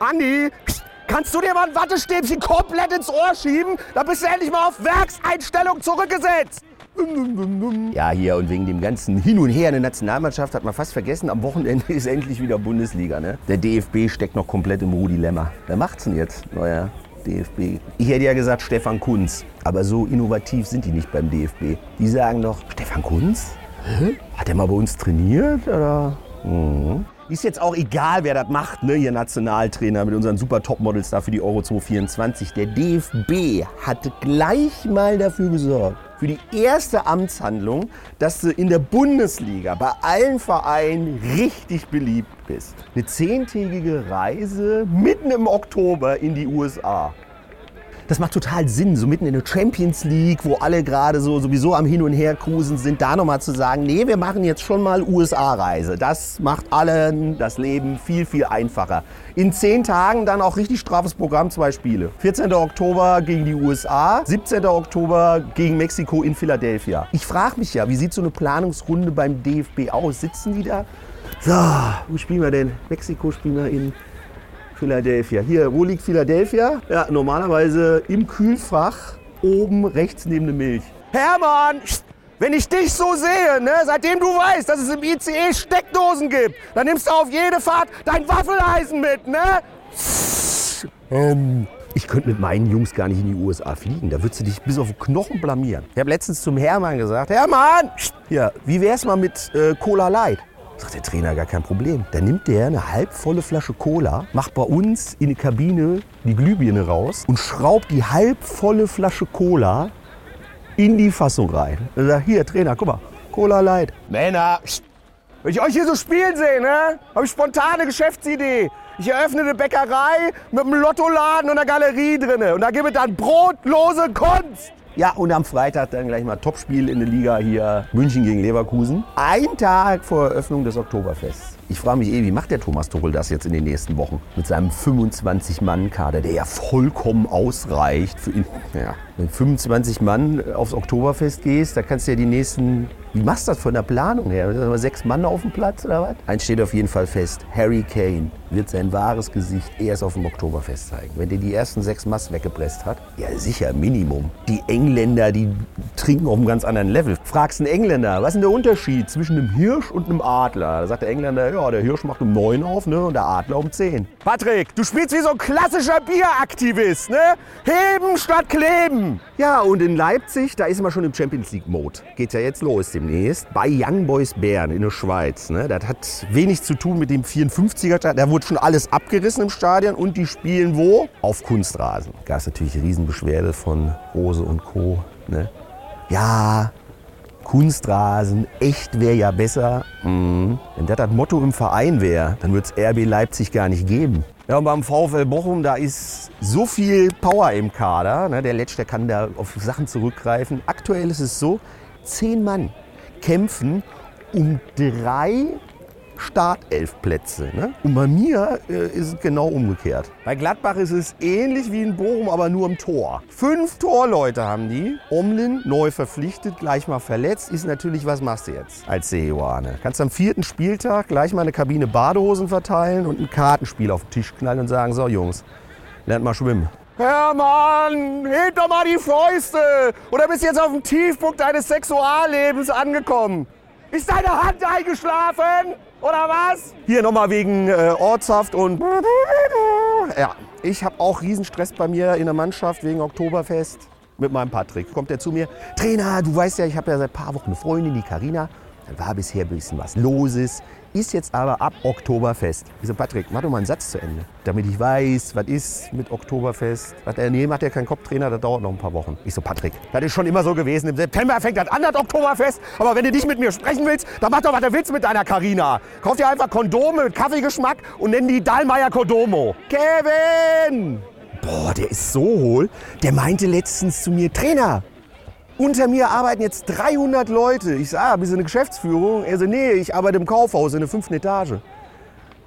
Andi, kannst du dir mal ein Wattestäbchen komplett ins Ohr schieben? Da bist du endlich mal auf Werkseinstellung zurückgesetzt. Ja, hier und wegen dem ganzen Hin und Her in der Nationalmannschaft hat man fast vergessen, am Wochenende ist endlich wieder Bundesliga. Ne? Der DFB steckt noch komplett im Ruh-Dilemma. Wer macht's denn jetzt? Neuer DFB. Ich hätte ja gesagt Stefan Kunz, aber so innovativ sind die nicht beim DFB. Die sagen doch, Stefan Kunz? Hä? Hat er mal bei uns trainiert? Oder? Mhm. Ist jetzt auch egal, wer das macht, ne, hier Nationaltrainer mit unseren super Topmodels da für die Euro 2024. Der DFB hat gleich mal dafür gesorgt, für die erste Amtshandlung, dass du in der Bundesliga bei allen Vereinen richtig beliebt bist. Eine zehntägige Reise mitten im Oktober in die USA. Das macht total Sinn, so mitten in der Champions League, wo alle gerade so sowieso am Hin und Her cruisen sind, da nochmal zu sagen, nee, wir machen jetzt schon mal USA-Reise. Das macht allen das Leben viel, viel einfacher. In zehn Tagen dann auch richtig straffes Programm, zwei Spiele. 14. Oktober gegen die USA, 17. Oktober gegen Mexiko in Philadelphia. Ich frage mich ja, wie sieht so eine Planungsrunde beim DFB aus? Sitzen die da? So, wo spielen wir denn? Mexiko spielen wir in Philadelphia. Hier, wo liegt Philadelphia? Ja, normalerweise im Kühlfach oben rechts neben der Milch. Hermann, wenn ich dich so sehe, ne, seitdem du weißt, dass es im ICE Steckdosen gibt, dann nimmst du auf jede Fahrt dein Waffeleisen mit, ne? Ähm, ich könnte mit meinen Jungs gar nicht in die USA fliegen. Da würdest du dich bis auf den Knochen blamieren. Ich habe letztens zum Hermann gesagt, Hermann, ja, wie wär's mal mit äh, Cola Light? Sagt der Trainer, gar kein Problem. Dann nimmt der eine halbvolle Flasche Cola, macht bei uns in die Kabine die Glühbirne raus und schraubt die halbvolle Flasche Cola in die Fassung rein. Er sagt, hier, Trainer, guck mal, Cola Light. Männer, wenn ich euch hier so spielen sehe, ne, habe ich spontane Geschäftsidee. Ich eröffne eine Bäckerei mit einem Lottoladen und einer Galerie drinne und da gibt es dann brotlose Kunst. Ja, und am Freitag dann gleich mal Topspiel in der Liga hier München gegen Leverkusen. Ein Tag vor Eröffnung des Oktoberfests. Ich frage mich eh, wie macht der Thomas Tuchel das jetzt in den nächsten Wochen? Mit seinem 25-Mann-Kader, der ja vollkommen ausreicht für ihn. Ja, wenn 25 Mann aufs Oktoberfest gehst, da kannst du ja die nächsten. Wie machst du das von der Planung her? Sind da sechs Mann auf dem Platz oder was? Eins steht auf jeden Fall fest: Harry Kane wird sein wahres Gesicht erst auf dem Oktoberfest zeigen. Wenn der die ersten sechs Mass weggepresst hat, ja sicher, Minimum. Die Engländer, die trinken auf einem ganz anderen Level. Fragst einen Engländer, was ist denn der Unterschied zwischen einem Hirsch und einem Adler? Da sagt der Engländer, ja, der Hirsch macht um neun auf ne, und der Adler um zehn. Patrick, du spielst wie so ein klassischer Bieraktivist, ne? Heben statt kleben. Ja, und in Leipzig, da ist man schon im Champions League-Mode. Geht ja jetzt los demnächst. Bei Young Boys Bern in der Schweiz. Ne? Das hat wenig zu tun mit dem 54er. Da wurde schon alles abgerissen im Stadion und die spielen wo? Auf Kunstrasen. Da es natürlich Riesenbeschwerde von Rose und Co. Ne? Ja, Kunstrasen, echt wäre ja besser. Mhm. Wenn das das Motto im Verein wäre, dann würde es RB Leipzig gar nicht geben. Ja, und beim VfL Bochum, da ist so viel Power im Kader. Ne? Der Letsch, der kann da auf Sachen zurückgreifen. Aktuell ist es so, zehn Mann kämpfen um drei Startelfplätze. Ne? Und bei mir äh, ist es genau umgekehrt. Bei Gladbach ist es ähnlich wie in Bochum, aber nur im Tor. Fünf Torleute haben die. Omlin, neu verpflichtet, gleich mal verletzt. Ist natürlich, was machst du jetzt als Seoane? Kannst am vierten Spieltag gleich mal eine Kabine Badehosen verteilen und ein Kartenspiel auf den Tisch knallen und sagen, so Jungs, lernt mal schwimmen. Hermann, heb doch mal die Fäuste. Oder bist jetzt auf dem Tiefpunkt deines Sexuallebens angekommen? Ist deine Hand eingeschlafen? Oder was? Hier nochmal wegen äh, Ortshaft und. Ja, ich habe auch Riesenstress bei mir in der Mannschaft wegen Oktoberfest mit meinem Patrick. Kommt er zu mir, Trainer, du weißt ja, ich habe ja seit ein paar Wochen eine Freundin, die Karina. War bisher ein bisschen was Loses. Ist jetzt aber ab Oktoberfest. Ich so, Patrick, mach doch mal einen Satz zu Ende. Damit ich weiß, was ist mit Oktoberfest. Sagt er, nee, macht er keinen Kopftrainer, das dauert noch ein paar Wochen. Ich so, Patrick, das ist schon immer so gewesen. Im September fängt das an, das Oktoberfest. Aber wenn du nicht mit mir sprechen willst, dann mach doch, was du willst mit deiner Karina. Kauf dir einfach Kondome mit Kaffeegeschmack und nenn die Dallmayr Kodomo. Kevin! Boah, der ist so hohl. Der meinte letztens zu mir, Trainer, unter mir arbeiten jetzt 300 Leute. Ich sage, ah, bist du eine Geschäftsführung? Er so, nee, ich arbeite im Kaufhaus in der fünften Etage.